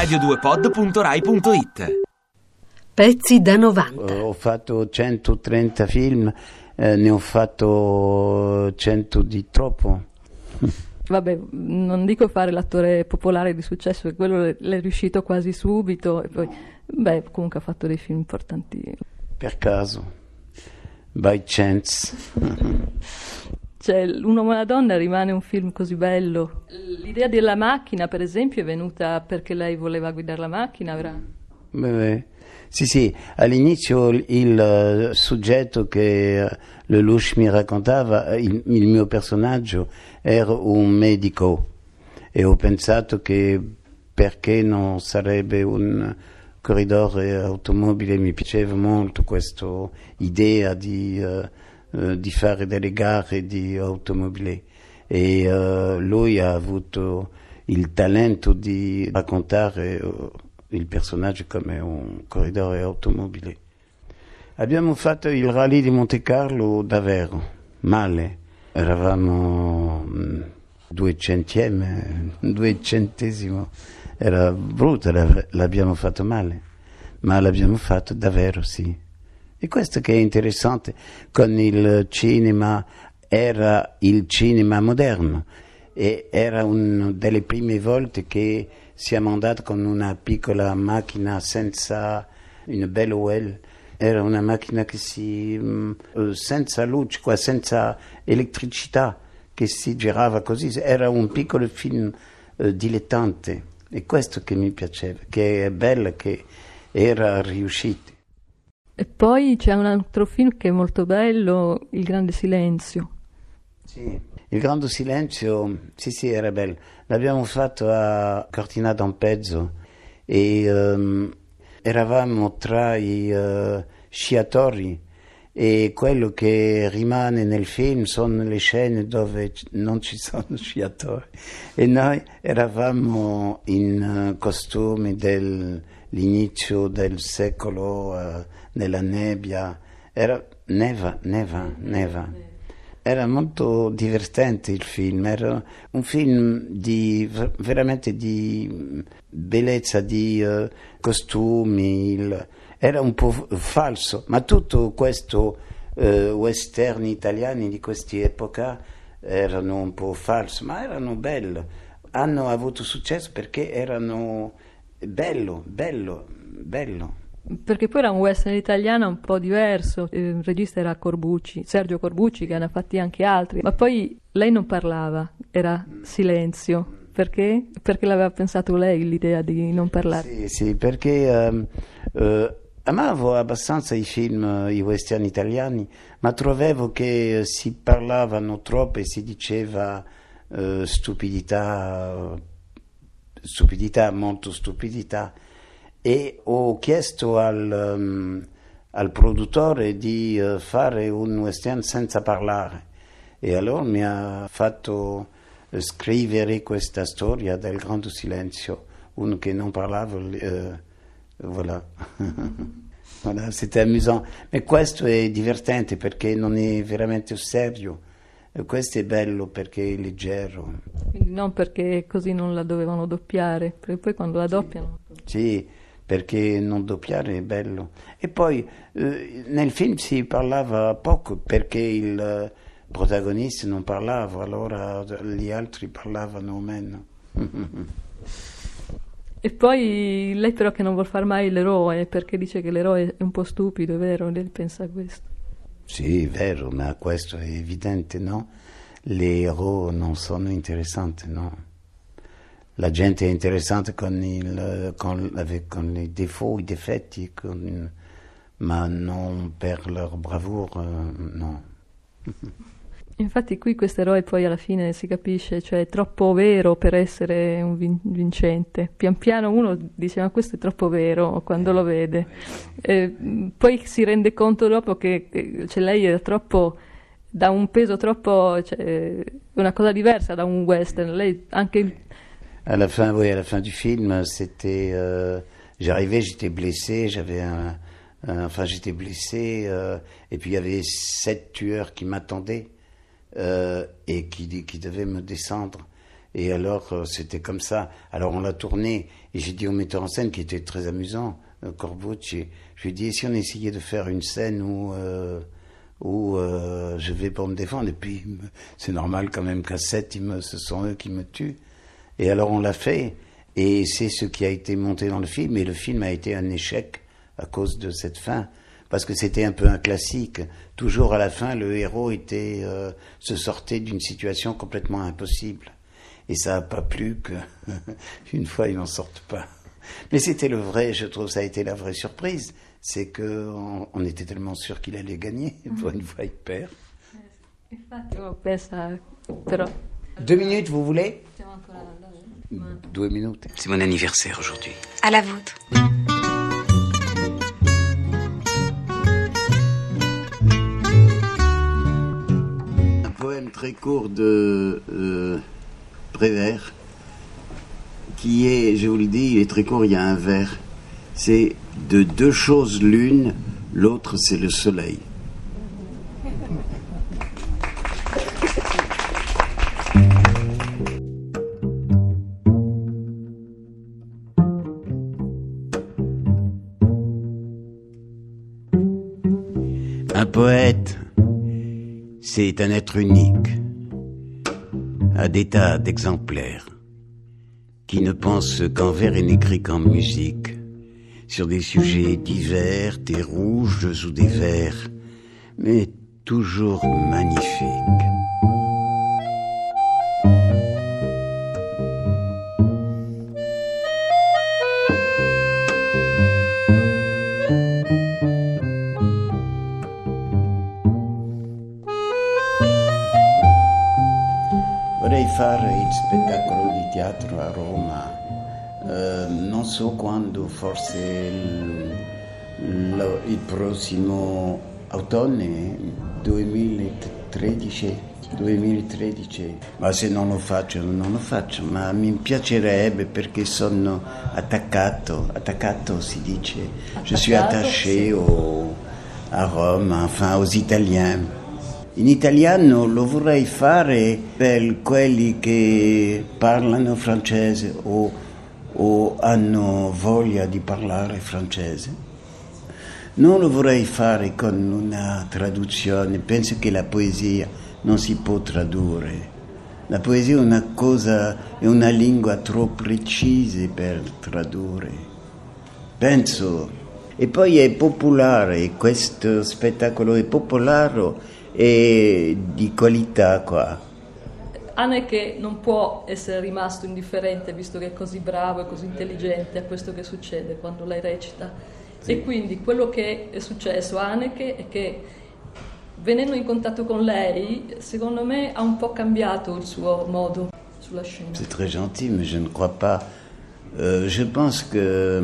radio2pod.rai.it Pezzi da 90. Ho fatto 130 film, eh, ne ho fatto 100 di troppo. Vabbè, non dico fare l'attore popolare di successo, perché quello l'è riuscito quasi subito. E poi, beh, comunque ha fatto dei film importanti. Per caso, by chance. Cioè, Un uomo e una donna rimane un film così bello. L'idea della macchina, per esempio, è venuta perché lei voleva guidare la macchina, era... Beh, sì, sì, all'inizio il, il soggetto che eh, Lelouch mi raccontava, il, il mio personaggio, era un medico. E ho pensato che perché non sarebbe un corridore automobile, mi piaceva molto questa idea di... Uh, eh, di fare delle gare di automobile e uh, lui ha avuto il talento di raccontare uh, il personaggio come un corridore automobile. Abbiamo fatto il rally di Monte Carlo davvero, male, eravamo mm, due centieme, due centesimo, era brutto, l'abbiamo fatto male, ma l'abbiamo fatto davvero, sì. E questo che è interessante con il cinema, era il cinema moderno e era una delle prime volte che siamo andati con una piccola macchina senza una bella OL. Era una macchina che si, mm, senza luce, senza elettricità, che si girava così. Era un piccolo film eh, dilettante. E questo che mi piaceva, che è bello, che era riuscito. E poi c'è un altro film che è molto bello, Il Grande Silenzio. Sì, Il Grande Silenzio, sì sì, era bello. L'abbiamo fatto a Cortina d'Ampezzo e um, eravamo tra i uh, sciatori e quello che rimane nel film sono le scene dove non ci sono sciatori e noi eravamo in uh, costumi dell'inizio del secolo uh, nella nebbia, era neva, neva, neva. Era molto divertente il film, era un film di, veramente di bellezza, di uh, costumi, il, era un po' falso, ma tutto questo uh, western italiani di questa epoca erano un po' falsi, ma erano belli. Hanno avuto successo perché erano bello, bello, bello. Perché poi era un western italiano un po' diverso, il regista era Corbucci, Sergio Corbucci che ne ha fatti anche altri, ma poi lei non parlava, era silenzio. Perché? Perché l'aveva pensato lei l'idea di non parlare? Sì, sì perché um, uh, amavo abbastanza i film, i western italiani, ma trovavo che si parlavano troppo e si diceva uh, stupidità, stupidità, molto stupidità e ho chiesto al, um, al produttore di uh, fare un western senza parlare e allora mi ha fatto uh, scrivere questa storia del grande silenzio, uno che non parlava, uh, voilà. voilà, c'était amusant, ma questo è divertente perché non è veramente serio. Questo è bello perché è leggero. Quindi non perché così non la dovevano doppiare, perché poi quando la doppiano... Sì, perché non doppiare è bello. E poi eh, nel film si parlava poco perché il protagonista non parlava, allora gli altri parlavano meno. e poi lei però che non vuol fare mai l'eroe perché dice che l'eroe è un po' stupido, è vero? Lei pensa a questo. Sì, è vero, ma questo è evidente, no? Le eroi non sono interessanti, no? la gente è interessante con, il, con, con i défauts, i difetti, con, ma non per loro bravura, no. Infatti qui questo eroe poi alla fine si capisce, cioè è troppo vero per essere un vin- vincente. Pian piano uno dice ma questo è troppo vero quando lo vede. E poi si rende conto dopo che, cioè, lei è troppo da un peso troppo cioè, una cosa diversa da un western. Lei anche À la fin, oui, fin du film, c'était, euh, j'arrivais, j'étais blessé, j'avais un, un, enfin j'étais blessé, euh, et puis il y avait sept tueurs qui m'attendaient euh, et qui, devaient me descendre. Et alors, euh, c'était comme ça. Alors, on l'a tourné, et j'ai dit au metteur en scène, qui était très amusant, euh, Corbucci, je lui ai dit, si on essayait de faire une scène où, euh, où je vais pour me défendre, et puis c'est normal quand même qu'à 7, ils me, ce sont eux qui me tuent. Et alors, on l'a fait, et c'est ce qui a été monté dans le film, et le film a été un échec à cause de cette fin parce que c'était un peu un classique. Toujours à la fin, le héros était euh, se sortait d'une situation complètement impossible. Et ça n'a pas plu que une fois il n'en sorte pas. Mais c'était le vrai, je trouve, ça a été la vraie surprise, c'est que on, on était tellement sûr qu'il allait gagner. Pour une fois, il perd. Deux minutes, vous voulez? Deux minutes. C'est mon anniversaire aujourd'hui. À la vôtre. Très court de euh, Prévert, qui est, je vous le dis, il est très court, il y a un vers. C'est de deux choses l'une, l'autre c'est le soleil. C'est un être unique, à des tas d'exemplaires, qui ne pense qu'en vers et n'écrit qu'en musique, sur des sujets divers, des rouges ou des verts, mais toujours magnifiques. Forse il, il prossimo autunno, 2013. 2013, ma se non lo faccio non lo faccio, ma mi piacerebbe perché sono attaccato, attaccato si dice, je suis Attaccato, attaché sì. au- a Rome, enfin aux Italiens. In italiano lo vorrei fare per quelli che parlano francese o, o hanno voglia di parlare francese. Non lo vorrei fare con una traduzione, penso che la poesia non si può tradurre. La poesia è una cosa, è una lingua troppo precisa per tradurre. Penso. E poi è popolare, questo spettacolo è popolare e di qualità qua. Haneke non può essere rimasto indifferente visto che è così bravo e così intelligente a questo che succede quando lei recita. E quindi quello che è successo a Haneke è che venendo in contatto con lei, secondo me ha un po' cambiato il suo modo sulla scena. C'est très gentil, mais je ne crois pas. Euh, je pense que.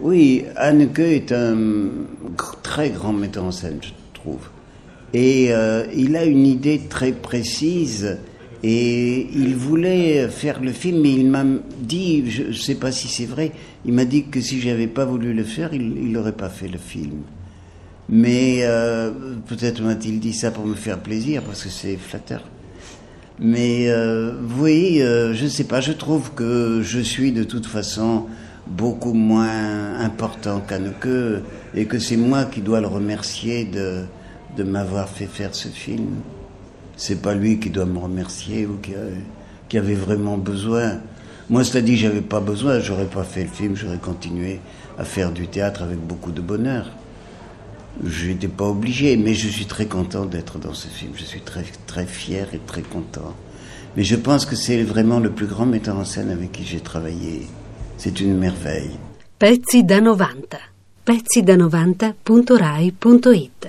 oui, Anneke est un très grand metteur en scène, je trouve. Et euh, il a une idée très précise. Et il voulait faire le film, mais il m'a dit, je ne sais pas si c'est vrai, il m'a dit que si j'avais pas voulu le faire, il n'aurait pas fait le film. Mais euh, peut-être m'a-t-il dit ça pour me faire plaisir, parce que c'est flatteur. Mais euh, oui, euh, je ne sais pas, je trouve que je suis de toute façon beaucoup moins important qu'Anneke et que c'est moi qui dois le remercier de, de m'avoir fait faire ce film. C'est pas lui qui doit me remercier ou qui, a- qui avait vraiment besoin. Moi, cela dit, j'avais pas besoin, j'aurais pas fait le film, j'aurais continué à faire du théâtre avec beaucoup de bonheur. Je n'étais pas obligé, mais je suis très content d'être dans ce film. Je suis très, très fier et très content. Mais je pense que c'est vraiment le plus grand metteur en scène avec qui j'ai travaillé. C'est une merveille. Pezzi da 90. Pezzi da 90.rai.it